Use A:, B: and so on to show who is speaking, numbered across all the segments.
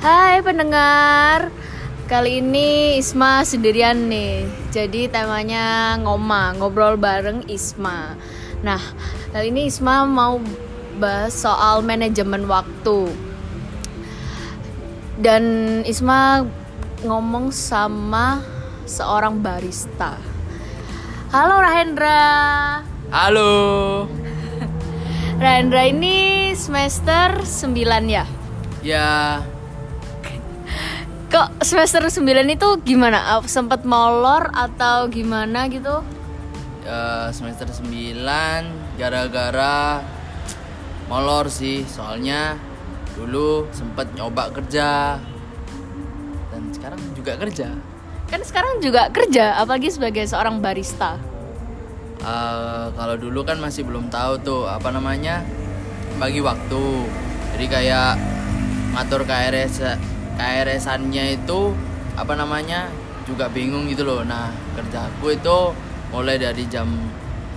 A: Hai pendengar. Kali ini Isma sendirian nih. Jadi temanya ngoma Ngobrol bareng Isma. Nah kali ini Isma mau bahas soal manajemen waktu. Dan Isma ngomong sama seorang barista. Halo Rahendra.
B: Halo.
A: Rahendra ini semester 9 ya?
B: Ya,
A: Kok semester 9 itu gimana? Sempet molor atau gimana gitu?
B: eh, semester 9 gara-gara molor sih, soalnya dulu sempet nyoba kerja dan sekarang juga kerja.
A: Kan sekarang juga kerja, apalagi sebagai seorang barista.
B: Eh, kalau dulu kan masih belum tahu tuh apa namanya bagi waktu. Jadi kayak ngatur KRS KRS-annya itu apa namanya juga bingung gitu loh. Nah kerjaku itu mulai dari jam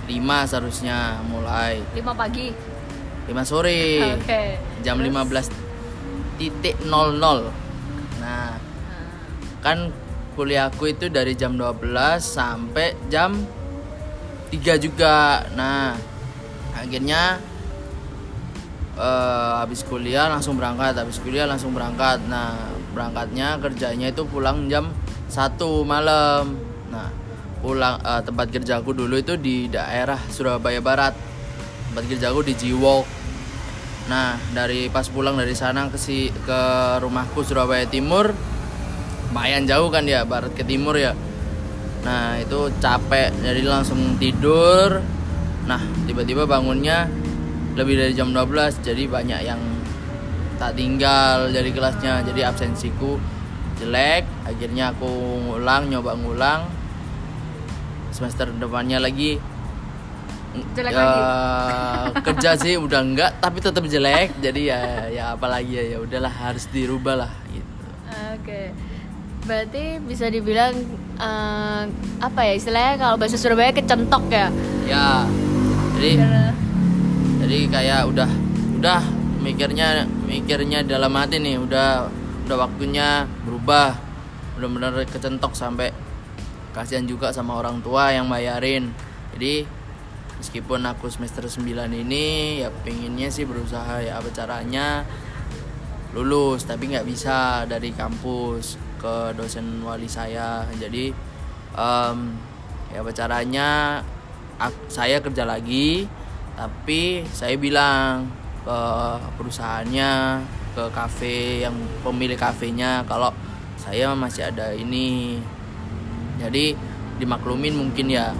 B: 5 seharusnya mulai
A: 5 pagi.
B: 5 sore
A: Oke.
B: jam
A: Terus?
B: 15 titik 00 nah kan kuliahku itu dari jam 12 sampai jam 3 juga nah akhirnya eh, habis kuliah langsung berangkat habis kuliah langsung berangkat nah berangkatnya kerjanya itu pulang jam 1 malam nah pulang eh, tempat kerjaku dulu itu di daerah Surabaya Barat tempat kerjaku di Jiwok Nah, dari pas pulang dari sana ke si ke rumahku Surabaya Timur, lumayan jauh kan ya, barat ke timur ya. Nah, itu capek, jadi langsung tidur. Nah, tiba-tiba bangunnya lebih dari jam 12, jadi banyak yang tak tinggal dari kelasnya. Jadi absensiku jelek, akhirnya aku ngulang, nyoba ngulang. Semester depannya lagi
A: Jelek
B: ya,
A: lagi.
B: kerja sih udah enggak tapi tetap jelek jadi ya ya apalagi ya ya udahlah harus dirubah lah gitu
A: Oke. Berarti bisa dibilang eh, apa ya istilahnya kalau bahasa Surabaya kecentok ya?
B: ya jadi
A: Karena-
B: jadi kayak udah udah mikirnya mikirnya dalam hati nih udah udah waktunya berubah. Benar-benar kecentok sampai kasihan juga sama orang tua yang bayarin. Jadi meskipun aku semester 9 ini ya pengennya sih berusaha ya apa caranya lulus. Tapi nggak bisa dari kampus ke dosen wali saya. Jadi em, ya apa caranya saya kerja lagi tapi saya bilang ke perusahaannya ke kafe yang pemilik kafenya kalau saya masih ada ini. Jadi dimaklumin mungkin ya.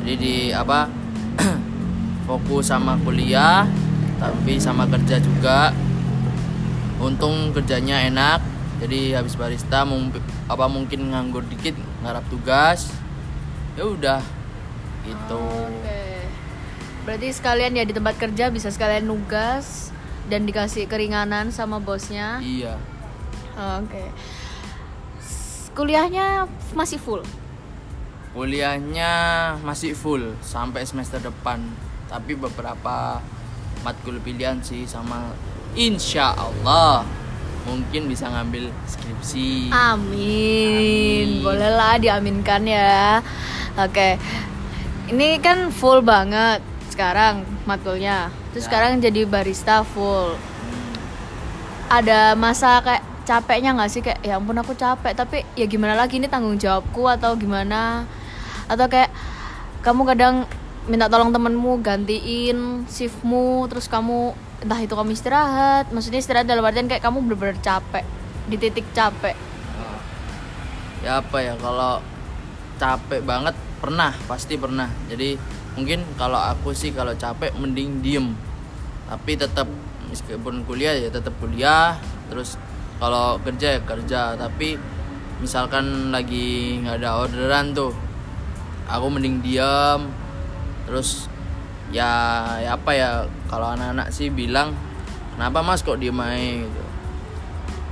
B: Jadi di apa fokus sama kuliah tapi sama kerja juga. Untung kerjanya enak jadi habis barista apa mungkin nganggur dikit ngarap tugas. Ya udah gitu.
A: Oke. Berarti sekalian ya di tempat kerja bisa sekalian nugas dan dikasih keringanan sama bosnya.
B: iya
A: Oke. S- Kuliahnya masih full.
B: kuliahnya masih full sampai semester depan tapi beberapa matkul pilihan sih sama insya Allah mungkin bisa ngambil skripsi
A: Amin.
B: Amin.
A: Bolehlah diaminkan ya. Oke. Ini kan full banget sekarang matkulnya. Terus
B: Ya.
A: sekarang jadi barista full.
B: Hmm,
A: Ada masa kayak capeknya nggak sih? Kayak ya ampun aku capek. Tapi ya gimana lagi? Ini tanggung jawabku atau gimana? Atau kayak kamu kadang minta tolong temenmu gantiin shiftmu terus kamu entah itu kamu istirahat. Maksudnya istirahat dalam artian kayak kamu bener-bener capek. Di titik capek.
B: Nah, ya apa ya? Kalau capek banget pernah pasti pernah. Jadi mungkin kalau aku sih kalau capek mending diem. Tapi tetap meskipun kuliah ya tetap kuliah terus kalau kerja ya kerja. Tapi misalkan lagi nggak ada orderan tuh aku mending diam terus ya, ya apa ya kalau anak-anak sih bilang kenapa mas kok diem aja? Gitu.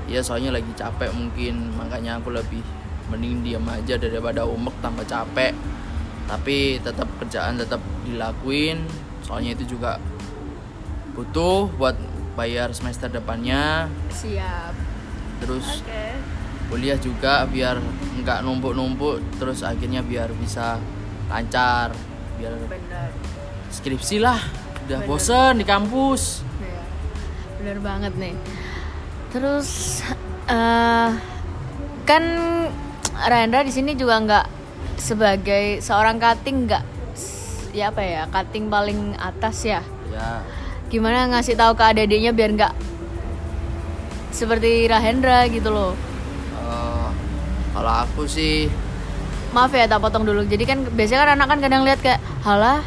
B: Ya soalnya lagi capek mungkin. Makanya aku lebih mending diam aja daripada umek tambah capek tapi tetap kerjaan tetap dilakuin. Soalnya itu juga butuh buat bayar semester depannya.
A: Siap.
B: Terus
A: oke.
B: kuliah juga biar nggak numpuk-numpuk. Terus akhirnya biar bisa lancar biar
A: benar
B: skripsi lah. Udah
A: Bener.
B: bosen di kampus.
A: Iya, bener banget nih. Terus eh kan Rendra di sini juga nggak sebagai seorang cutting nggak ya apa ya cutting paling atas ya.
B: ya
A: Gimana ngasih tahu ke adik-adiknya biar nggak seperti Rahendra gitu loh.
B: eh, kalau aku sih
A: Maaf ya tak potong dulu. Jadi kan biasanya kan anak kan kadang lihat kayak halah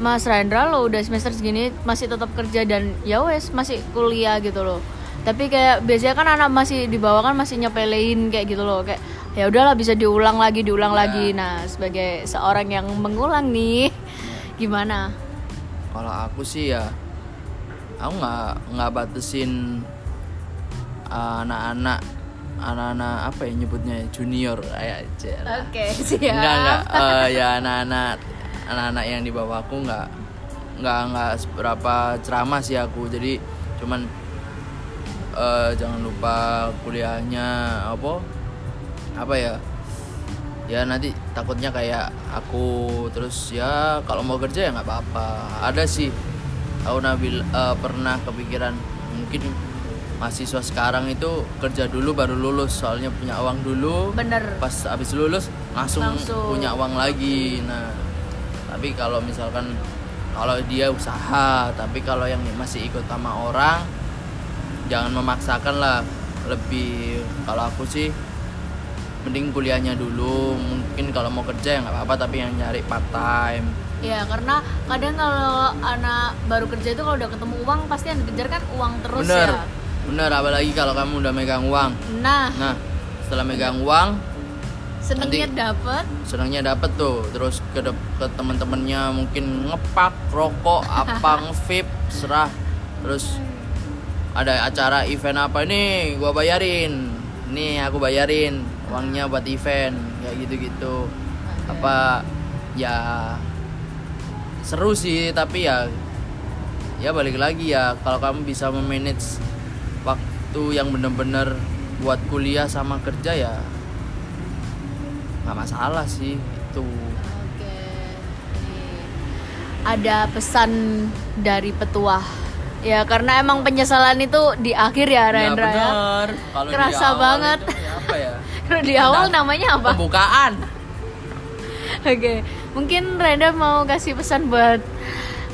A: Mas Rendra lo udah semester segini masih tetap kerja dan ya wes masih kuliah gitu loh. Tapi kayak biasanya kan anak masih di bawah kan masih nyepelein kayak gitu loh kayak ya udahlah bisa diulang lagi diulang
B: Ya.
A: lagi. Nah sebagai seorang yang mengulang nih gimana?
B: kalau aku sih ya aku nggak nggak batasin uh, anak-anak anak-anak apa ya nyebutnya ya, junior kayak aja.
A: Oke siap.
B: enggak enggak Eh, ya anak-anak anak-anak yang di bawah aku nggak nggak nggak seberapa ceramah sih aku jadi cuman eh, jangan lupa kuliahnya apa apa ya ya nanti takutnya kayak aku terus ya kalau mau kerja ya nggak apa-apa. Ada sih aku nabil eh, pernah kepikiran mungkin mahasiswa sekarang itu kerja dulu baru lulus soalnya punya uang dulu.
A: Bener.
B: pas habis lulus langsung,
A: Langsung.
B: punya uang lagi. Nah tapi kalau misalkan kalau dia usaha tapi kalau yang masih ikut sama orang jangan memaksakan lah. Lebih kalau aku sih mending kuliahnya dulu. Mungkin kalau mau kerja ya nggak apa-apa tapi yang nyari part time
A: Ya karena kadang kalau anak baru kerja itu kalau udah ketemu uang pasti yang dikejar kan uang terus
B: bener
A: ya.
B: bener apalagi kalau kamu udah megang uang.
A: Nah.
B: Nah setelah megang uang
A: senengnya
B: nanti-
A: dapet.
B: senangnya dapet tuh. Terus ke dep- ke teman-temannya mungkin ngepak rokok apa ngevip serah. Terus ada acara event apa nih gua bayarin. Nih aku bayarin uangnya buat event kayak gitu-gitu apa ya seru sih tapi ya ya balik lagi ya kalau kamu bisa memanage waktu yang bener-bener buat kuliah sama kerja ya nggak masalah sih itu.
A: Ada pesan dari petuah. Ya karena emang penyesalan itu di akhir ya Rendra ya.
B: bener. Kalau di
A: Kerasa
B: awal
A: banget.
B: itu ya apa ya
A: di awal namanya apa?
B: pembukaan
A: Oke. Mungkin Rendra mau kasih pesan buat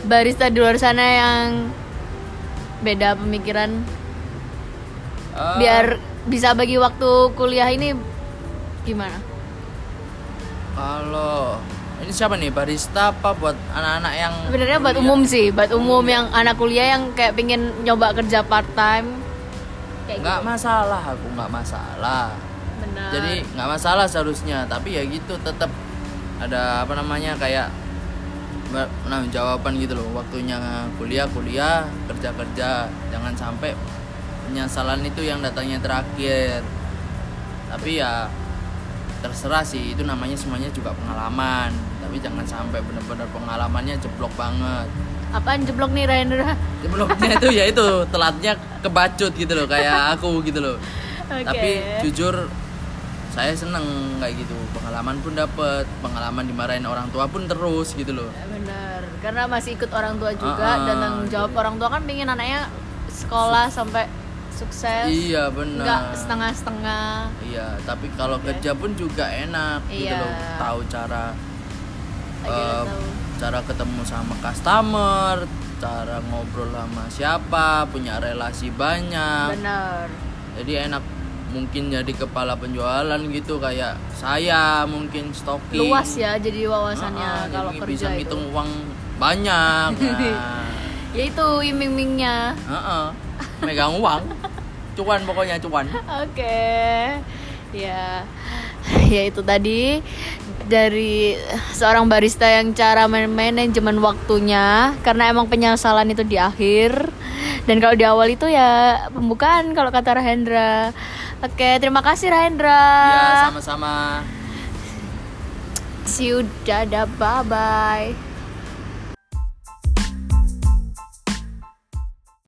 A: barista di luar sana yang beda pemikiran
B: Eh,
A: biar bisa bagi waktu kuliah ini gimana?
B: kalau ini siapa nih barista apa buat anak-anak yang
A: Sebenarnya buat umum sih, buat umum yang anak kuliah yang kayak pingin nyoba kerja part time. Kayak
B: nggak
A: gitu.
B: masalah aku nggak masalah
A: Benar.
B: jadi nggak masalah seharusnya. Tapi ya gitu tetap ada apa namanya kayak nah jawaban gitu loh. Waktunya kuliah kuliah kerja kerja jangan sampai penyesalan itu yang datangnya terakhir. Tapi ya terserah sih. Itu namanya semuanya juga pengalaman. Tapi jangan sampai bener-bener pengalamannya jeblok banget.
A: Apaan jeblok nih Rendra?
B: jebloknya itu ya itu telatnya kebacut gitu loh. Kayak aku gitu loh.
A: Oke.
B: tapi jujur saya seneng kayak gitu pengalaman pun dapet pengalaman dimarahin orang tua pun terus gitu loh
A: Ya, benar, karena masih ikut orang tua juga
B: Ah, ah,
A: dan tanggung jawab
B: jadi-
A: orang tua kan pingin anaknya sekolah sampai sukses.
B: iya benar
A: setengah-setengah.
B: iya tapi kalau
A: Oke.
B: kerja pun juga enak gitu
A: Iya.
B: loh tahu cara eh,
A: tahu.
B: cara ketemu sama customer cara ngobrol sama siapa punya relasi banyak
A: Benar.
B: jadi enak mungkin jadi kepala penjualan gitu kayak saya mungkin stocking
A: Luas ya jadi wawasannya
B: Ah,
A: kalau
B: jadi
A: kerja
B: bisa
A: itu.
B: ngitung uang banyak nah,
A: Ya itu iming-imingnya.
B: Heeh. megang uang cuan pokoknya cuan
A: Oke. Ya. Ya itu tadi dari seorang barista yang cara man- manajemen waktunya karena emang penyesalan itu di akhir dan kalau di awal itu ya pembukaan kalau kata Rahendra. Oke, terima kasih Rahendra.
B: ya sama-sama
A: See you dadah bye bye.